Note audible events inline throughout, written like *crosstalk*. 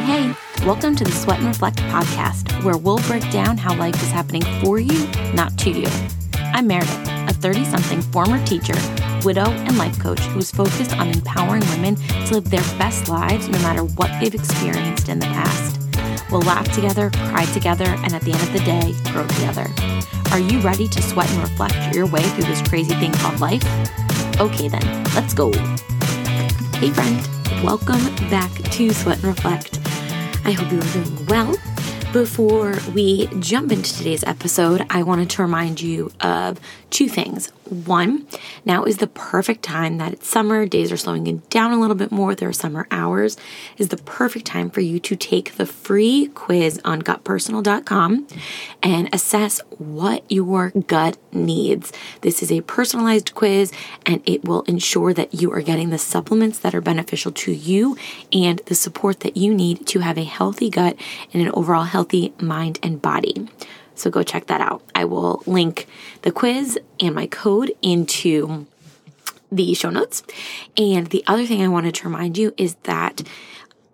Hey, hey, welcome to the Sweat and Reflect podcast, where we'll break down how life is happening for you, not to you. I'm Meredith, a 30 something former teacher, widow, and life coach who's focused on empowering women to live their best lives no matter what they've experienced in the past. We'll laugh together, cry together, and at the end of the day, grow together. Are you ready to sweat and reflect your way through this crazy thing called life? Okay, then, let's go. Hey, friend, welcome back to Sweat and Reflect. I hope you are doing well. Before we jump into today's episode, I wanted to remind you of two things. One, now is the perfect time that it's summer, days are slowing down a little bit more, there are summer hours, is the perfect time for you to take the free quiz on gutpersonal.com and assess what your gut needs. This is a personalized quiz and it will ensure that you are getting the supplements that are beneficial to you and the support that you need to have a healthy gut and an overall healthy mind and body. So go check that out. I will link the quiz and my code into the show notes. And the other thing I wanted to remind you is that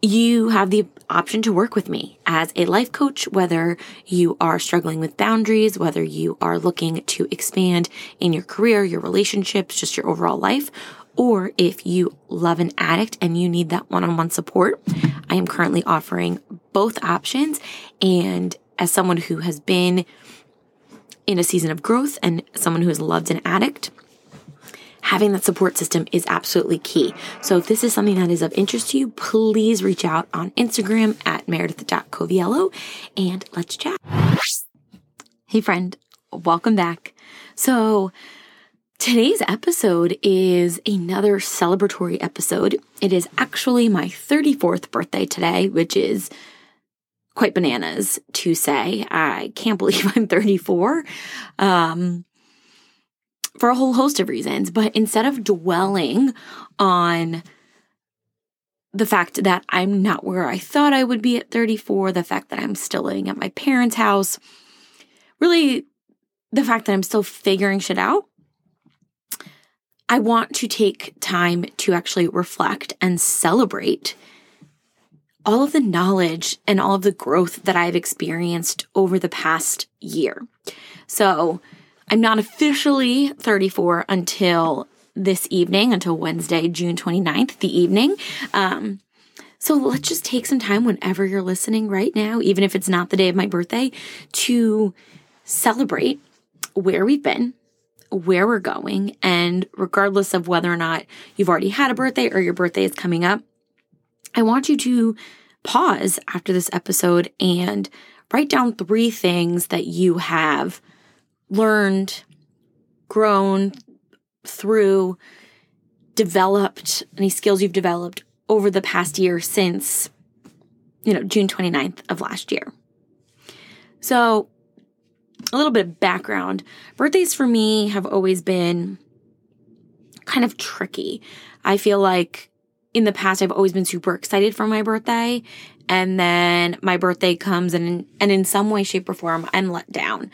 you have the option to work with me as a life coach, whether you are struggling with boundaries, whether you are looking to expand in your career, your relationships, just your overall life, or if you love an addict and you need that one on one support. I am currently offering both options and as someone who has been in a season of growth and someone who has loved an addict, having that support system is absolutely key. So if this is something that is of interest to you, please reach out on Instagram at meredith.coviello and let's chat. Hey friend, welcome back. So today's episode is another celebratory episode. It is actually my 34th birthday today, which is quite bananas to say. I can't *laughs* believe I'm 34. Um, for a whole host of reasons. But instead of dwelling on the fact that I'm not where I thought I would be at 34, the fact that I'm still living at my parents' house, really the fact that I'm still figuring shit out, I want to take time to actually reflect and celebrate all of the knowledge and all of the growth that I've experienced over the past year. So I'm not officially 34 until this evening, until Wednesday, June 29th, the evening. Um, so let's just take some time whenever you're listening right now, even if it's not the day of my birthday, to celebrate where we've been, where we're going, and regardless of whether or not you've already had a birthday or your birthday is coming up, I want you to pause after this episode and write down three things that you have learned, grown through, developed, any skills you've developed over the past year since, you know, June 29th of last year. So, a little bit of background. Birthdays for me have always been kind of tricky. I feel like in the past I've always been super excited for my birthday and then my birthday comes and and in some way shape or form I'm let down.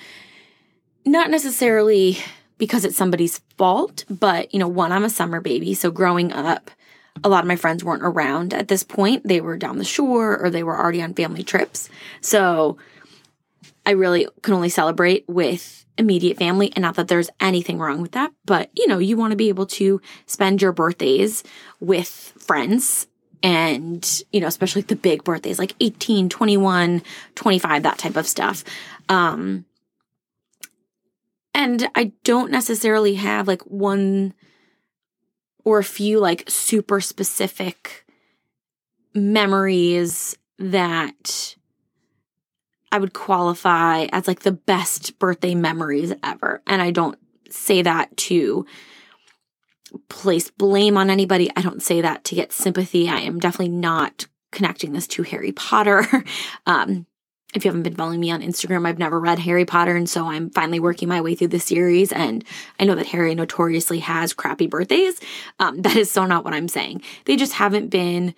Not necessarily because it's somebody's fault, but you know, one I'm a summer baby, so growing up a lot of my friends weren't around at this point. They were down the shore or they were already on family trips. So I really can only celebrate with immediate family. And not that there's anything wrong with that, but you know, you want to be able to spend your birthdays with friends and, you know, especially the big birthdays like 18, 21, 25, that type of stuff. Um, and I don't necessarily have like one or a few like super specific memories that I would qualify as like the best birthday memories ever. And I don't say that to place blame on anybody. I don't say that to get sympathy. I am definitely not connecting this to Harry Potter. *laughs* um, if you haven't been following me on Instagram, I've never read Harry Potter, and so I'm finally working my way through the series. And I know that Harry notoriously has crappy birthdays. Um, that is so not what I'm saying. They just haven't been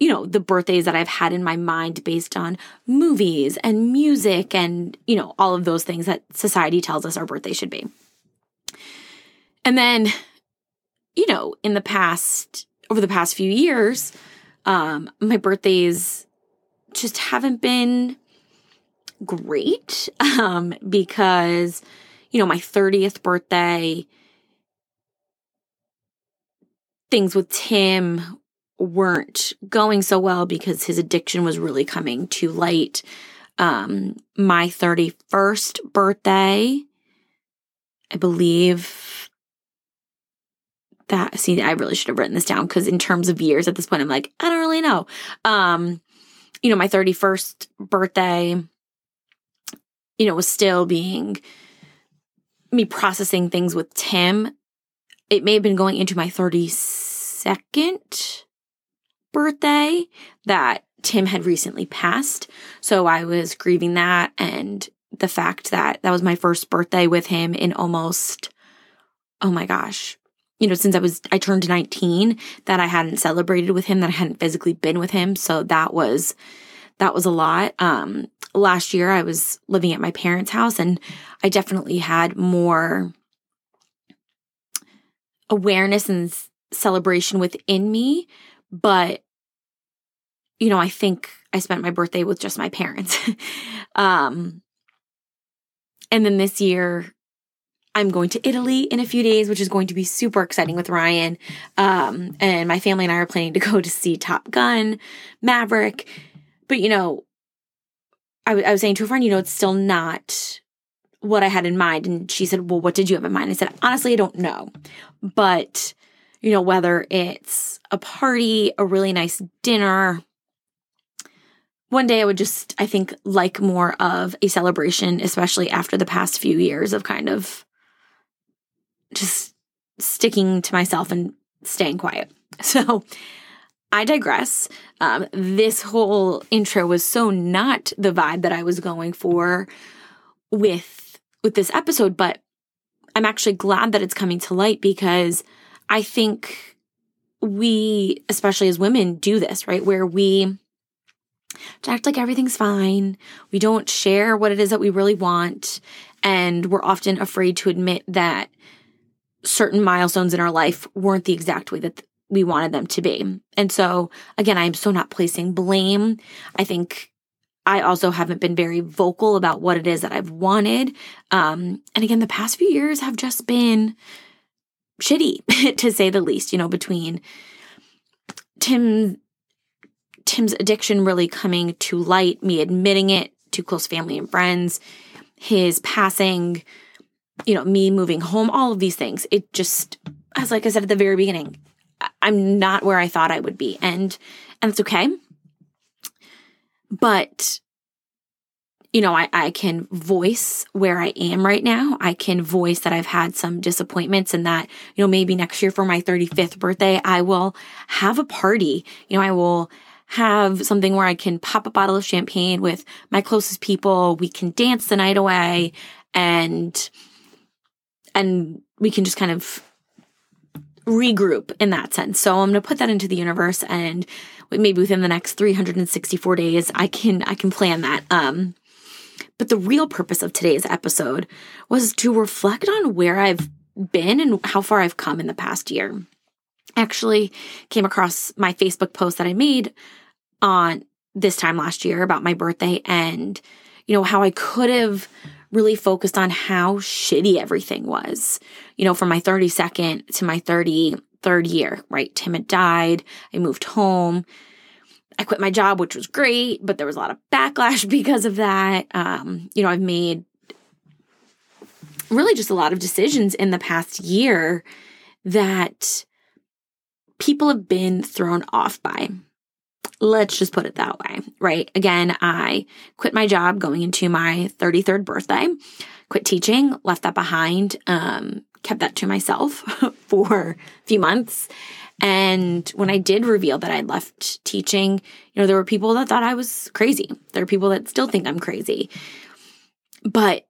you know, the birthdays that I've had in my mind based on movies and music and, you know, all of those things that society tells us our birthday should be. And then, you know, in the past, over the past few years, um, my birthdays just haven't been great *laughs* um, because, you know, my 30th birthday, things with Tim weren't going so well because his addiction was really coming to light. Um, my 31st birthday, I believe that, see, I really should have written this down because in terms of years at this point, I'm like, I don't really know. Um, you know, my 31st birthday, you know, was still being me processing things with Tim. It may have been going into my 32nd birthday that Tim had recently passed. So I was grieving that and the fact that that was my first birthday with him in almost, oh my gosh, you know, since I was, I turned 19, that I hadn't celebrated with him, that I hadn't physically been with him. So that was, that was a lot. Um, last year I was living at my parents' house and I definitely had more awareness and celebration within me. But, you know, I think I spent my birthday with just my parents. *laughs* um, and then this year, I'm going to Italy in a few days, which is going to be super exciting with Ryan. Um, and my family and I are planning to go to see Top Gun, Maverick. But, you know, I, w- I was saying to a friend, you know, it's still not what I had in mind. And she said, Well, what did you have in mind? I said, Honestly, I don't know. But, you know, whether it's a party, a really nice dinner, one day I would just, I think, like more of a celebration, especially after the past few years of kind of just sticking to myself and staying quiet. *laughs* So I digress. Um, this whole intro was so not the vibe that I was going for with with this episode, but I'm actually glad that it's coming to light because I think we, especially as women, do this, right? Where we act like everything's fine. We don't share what it is that we really want. And we're often afraid to admit that certain milestones in our life weren't the exact way that we wanted them to be. And so, again, I'm so not placing blame. I think I also haven't been very vocal about what it is that I've wanted. Um, and again, the past few years have just been shitty, *laughs* to say the least, you know, between Tim Tim's addiction really coming to light, me admitting it to close family and friends, his passing, you know, me moving home, all of these things. It just, as like I said at the very beginning, I'm not where I thought I would be. And and it's okay. But you know, I, I can voice where I am right now. I can voice that I've had some disappointments and that, you know, maybe next year for my 35th birthday, I will have a party. You know, I will have something where I can pop a bottle of champagne with my closest people. We can dance the night away and, and we can just kind of regroup in that sense. So I'm going to put that into the universe and maybe within the next 364 days I can I can plan that. Um but the real purpose of today's episode was to reflect on where I've been and how far I've come in the past year. I actually came across my Facebook post that I made on this time last year about my birthday and you know how I could have really focused on how shitty everything was. You know, from my 32nd to my 33rd year, right? Tim had died. I moved home. I quit my job, which was great, but there was a lot of backlash *laughs* because of that. Um, you know, I've made really just a lot of decisions in the past year that people have been thrown off by. Let's just put it that way, right? Again, I quit my job going into my 33rd birthday, quit teaching, left that behind, um, kept that to myself *laughs* for a few months. And when I did reveal that I'd left teaching, you know, there were people that thought I was crazy. There are people that still think I'm crazy. But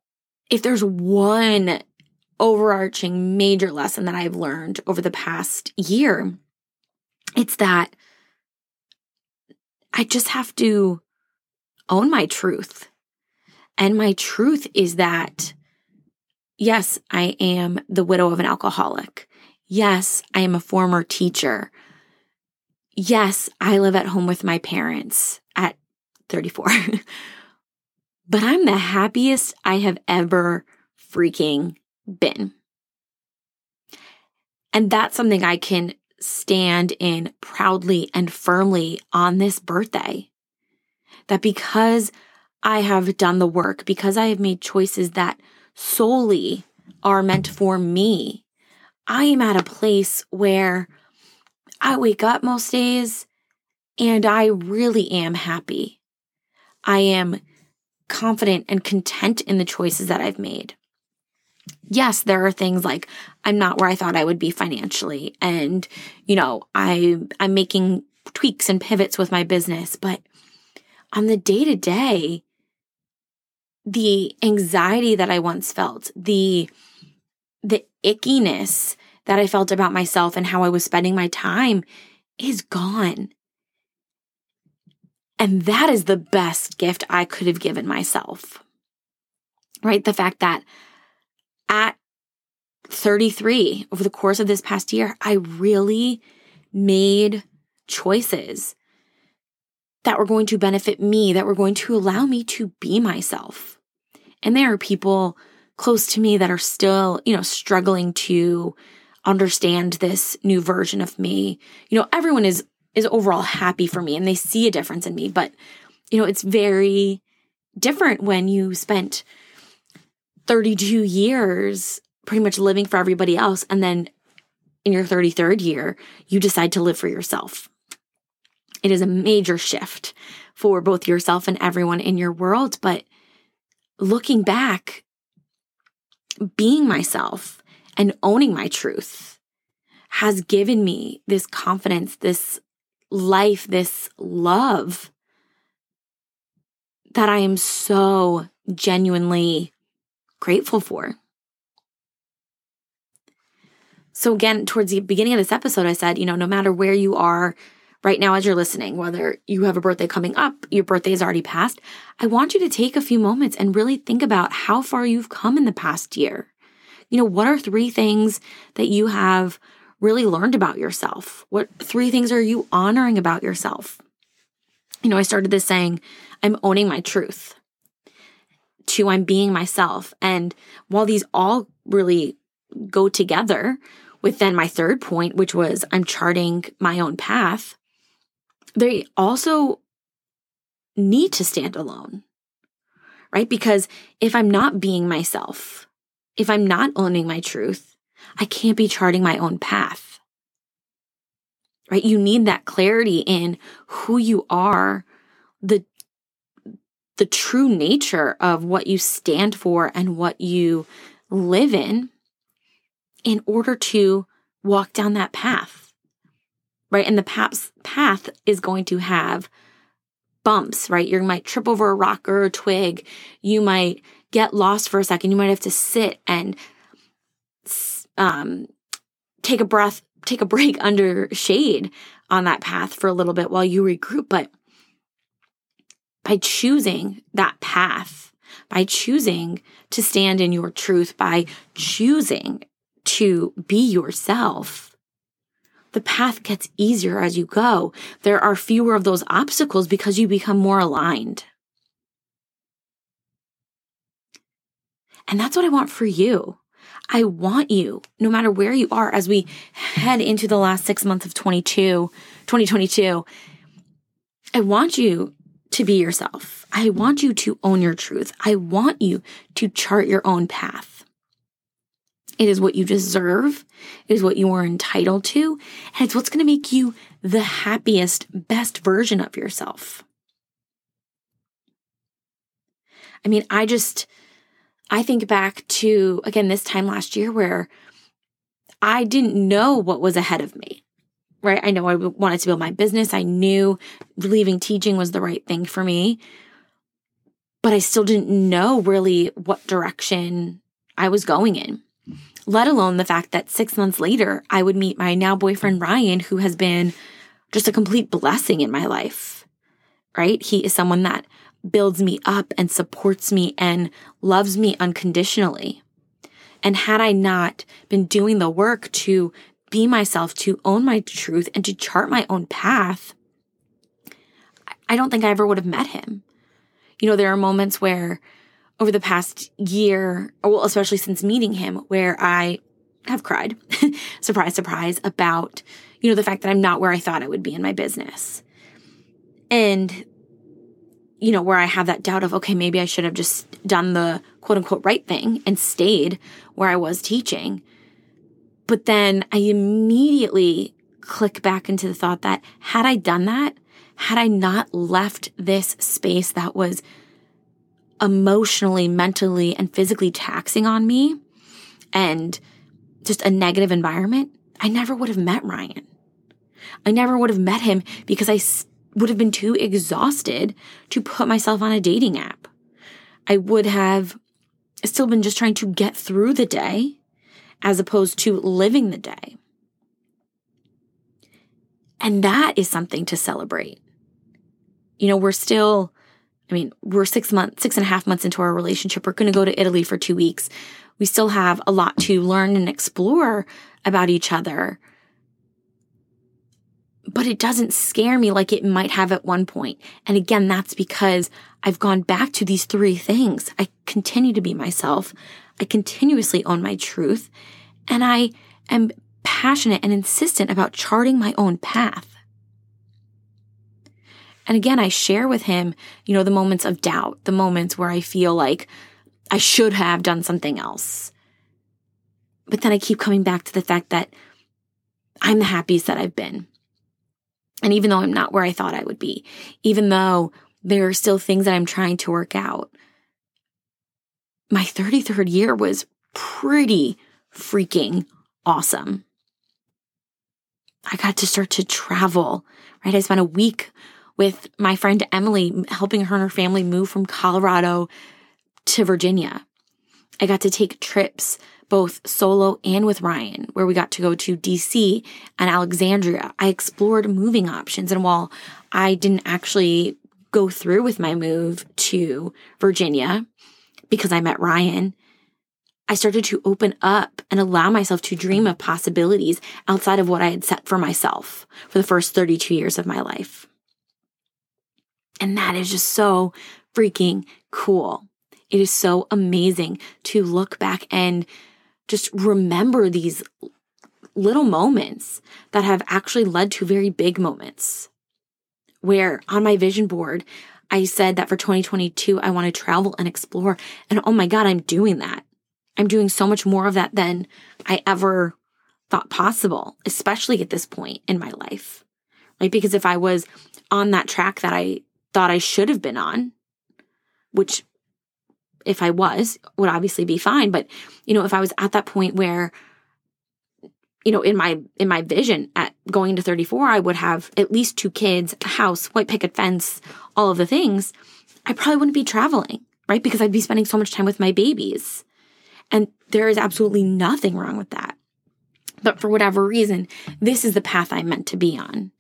if there's one overarching major lesson that I've learned over the past year, it's that I just have to own my truth. And my truth is that, yes, I am the widow of an alcoholic. Yes, I am a former teacher. Yes, I live at home with my parents at 34. *laughs* but I'm the happiest I have ever freaking been. And that's something I can stand in proudly and firmly on this birthday. That because I have done the work, because I have made choices that solely are meant for me, I am at a place where I wake up most days and I really am happy. I am confident and content in the choices that I've made. Yes, there are things like I'm not where I thought I would be financially and you know, I I'm making tweaks and pivots with my business, but on the day to day the anxiety that I once felt, the the ickiness that I felt about myself and how I was spending my time is gone. And that is the best gift I could have given myself. Right? The fact that at 33, over the course of this past year, I really made choices that were going to benefit me, that were going to allow me to be myself. And there are people close to me that are still, you know, struggling to understand this new version of me. You know, everyone is is overall happy for me and they see a difference in me, but you know, it's very different when you spent 32 years pretty much living for everybody else and then in your 33rd year, you decide to live for yourself. It is a major shift for both yourself and everyone in your world, but looking back, being myself and owning my truth has given me this confidence, this life, this love that I am so genuinely grateful for. So, again, towards the beginning of this episode, I said, you know, no matter where you are right now as you're listening, whether you have a birthday coming up, your birthday is already passed, I want you to take a few moments and really think about how far you've come in the past year. You know, what are three things that you have really learned about yourself? What three things are you honoring about yourself? You know, I started this saying, I'm owning my truth. Two, I'm being myself. And while these all really go together with then my third point, which was I'm charting my own path, they also need to stand alone, right? Because if I'm not being myself, if I'm not owning my truth, I can't be charting my own path. Right? You need that clarity in who you are, the the true nature of what you stand for and what you live in in order to walk down that path. Right? And the path path is going to have bumps, right? You might trip over a rock or a twig. You might get lost for a second. You might have to sit and um, take a breath, take a break *laughs* under shade on that path for a little bit while you regroup. But by choosing that path, by choosing to stand in your truth, by choosing to be yourself, the path gets easier as you go. There are fewer of those obstacles because you become more aligned. And that's what I want for you. I want you, no matter where you are, as we head into the last six months of 22, 2022, I want you to be yourself. I want you to own your truth. I want you to chart your own path. It is what you deserve. It is what you are entitled to. And it's what's going to make you the happiest, best version of yourself. I mean, I just, I think back to, again, this time last year where I didn't know what was ahead of me, right? I know I wanted to build my business. I knew leaving teaching was the right thing for me, but I still didn't know really what direction I was going in, let alone the fact that six months later, I would meet my now boyfriend, Ryan, who has been just a complete blessing in my life, right? He is someone that builds me up and supports me and loves me unconditionally. And had I not been doing the work to be myself, to own my truth, and to chart my own path, I don't think I ever would have met him. You know, there are moments where over the past year, well, especially since meeting him, where I have cried, *laughs* surprise, surprise, about, you know, the fact that I'm not where I thought I would be in my business. And, you know, where I have that doubt of, okay, maybe I should have just done the quote unquote right thing and stayed where I was teaching. But then I immediately click back into the thought that had I done that, had I not left this space that was emotionally, mentally, and physically taxing on me and just a negative environment, I never would have met Ryan. I never would have met him because I would have been too exhausted to put myself on a dating app. I would have still been just trying to get through the day as opposed to living the day. And that is something to celebrate. You know, we're still, I mean, we're six months, six and a half months into our relationship. We're going to go to Italy for two weeks. We still have a lot to learn and explore about each other. But it doesn't scare me like it might have at one point. And again, that's because I've gone back to these three things. I continue to be myself. I continuously own my truth. And I am passionate and insistent about charting my own path. And again, I share with him, you know, the moments of doubt, the moments where I feel like I should have done something else. But then I keep coming back to the fact that I'm the happiest that I've been. And even though I'm not where I thought I would be, even though there are still things that I'm trying to work out, my 33rd year was pretty freaking awesome. I got to start to travel, right? I spent a week with my friend Emily, helping her and her family move from Colorado to Virginia. I got to take trips both solo and with Ryan, where we got to go to DC and Alexandria. I explored moving options. And while I didn't actually go through with my move to Virginia because I met Ryan, I started to open up and allow myself to dream of possibilities outside of what I had set for myself for the first 32 years of my life. And that is just so freaking cool. It is so amazing to look back and just remember these little moments that have actually led to very big moments. Where on my vision board, I said that for 2022, I want to travel and explore. And oh my God, I'm doing that. I'm doing so much more of that than I ever thought possible, especially at this point in my life. Right? Because if I was on that track that I thought I should have been on, which if I was, would obviously be fine. But, you know, if I was at that point where, you know, in my in my vision at going to 34, I would have at least two kids, a house, white picket fence, all of the things, I probably wouldn't be traveling, right? Because I'd be spending so much time with my babies. And there is absolutely nothing wrong with that. But for whatever reason, this is the path I'm meant to be on.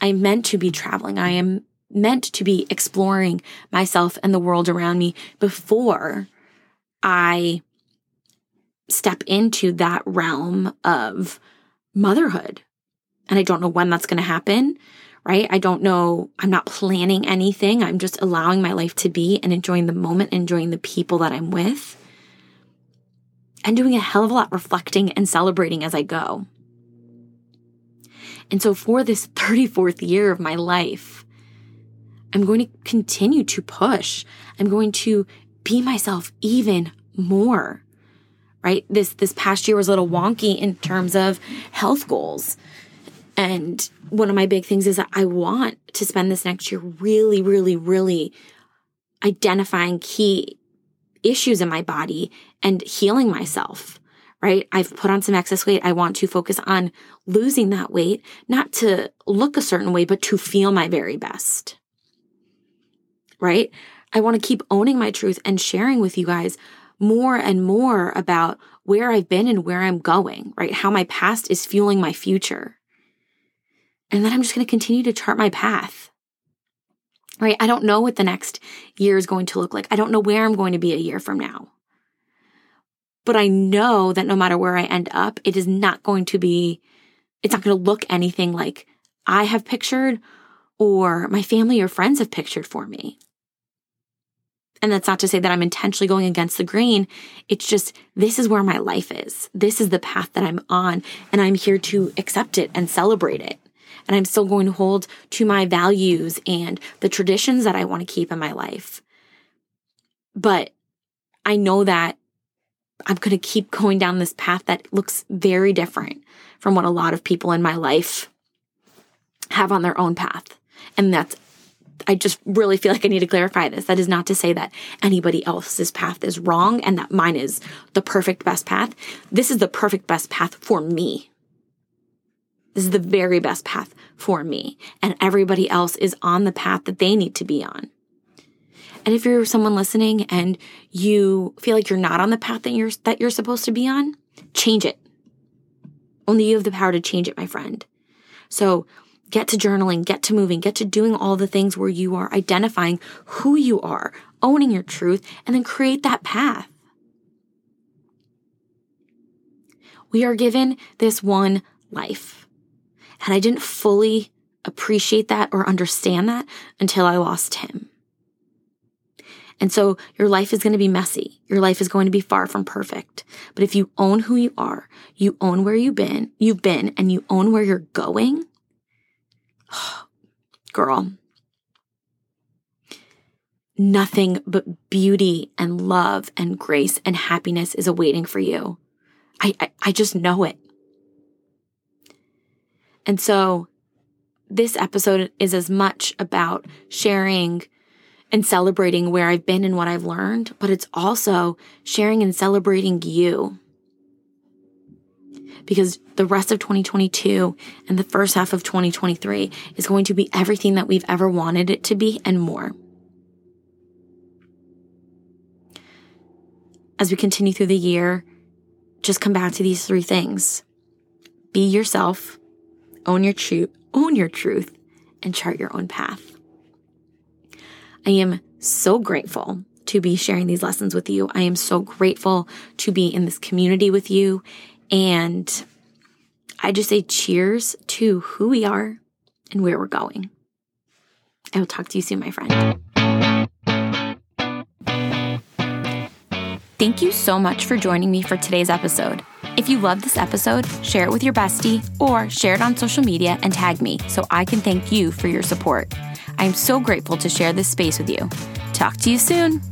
I'm meant to be traveling. I am meant to be exploring myself and the world around me before I step into that realm of motherhood. And I don't know when that's going to happen, right? I don't know. I'm not planning anything. I'm just allowing my life to be and enjoying the moment, enjoying the people that I'm with and doing a hell of a lot reflecting and celebrating as I go. And so for this 34th year of my life, I'm going to continue to push. I'm going to be myself even more. Right? This this past year was a little wonky in terms of health goals. And one of my big things is that I want to spend this next year really, really, really identifying key issues in my body and healing myself, right? I've put on some excess weight. I want to focus on losing that weight, not to look a certain way, but to feel my very best, right? I want to keep owning my truth and sharing with you guys more and more about where I've been and where I'm going, right? How my past is fueling my future. And then I'm just going to continue to chart my path right? I don't know what the next year is going to look like. I don't know where I'm going to be a year from now. But I know that no matter where I end up, it is not going to be, it's not going to look anything like I have pictured or my family or friends have pictured for me. And that's not to say that I'm intentionally going against the grain. It's just, this is where my life is. This is the path that I'm on, and I'm here to accept it and celebrate it. And I'm still going to hold to my values and the traditions that I want to keep in my life. But I know that I'm going to keep going down this path that looks very different from what a lot of people in my life have on their own path. And that's, I just really feel like I need to clarify this. That is not to say that anybody else's path is wrong and that mine is the perfect best path. This is the perfect best path for me. This is the very best path for me. And everybody else is on the path that they need to be on. And if you're someone listening and you feel like you're not on the path that you're that you're supposed to be on, change it. Only you have the power to change it, my friend. So get to journaling, get to moving, get to doing all the things where you are identifying who you are, owning your truth, and then create that path. We are given this one life. And I didn't fully appreciate that or understand that until I lost him. And so your life is going to be messy. Your life is going to be far from perfect. But if you own who you are, you own where you've been, you've been, and you own where you're going, girl, nothing but beauty and love and grace and happiness is awaiting for you. I, I, I just know it. And so this episode is as much about sharing and celebrating where I've been and what I've learned, but it's also sharing and celebrating you. Because the rest of 2022 and the first half of 2023 is going to be everything that we've ever wanted it to be and more. As we continue through the year, just come back to these three things. Be yourself, own your truth, own your truth, and chart your own path. I am so grateful to be sharing these lessons with you. I am so grateful to be in this community with you. And I just say cheers to who we are and where we're going. I will talk to you soon, my friend. Thank you so much for joining me for today's episode. If you love this episode, share it with your bestie or share it on social media and tag me so I can thank you for your support. I'm so grateful to share this space with you. Talk to you soon.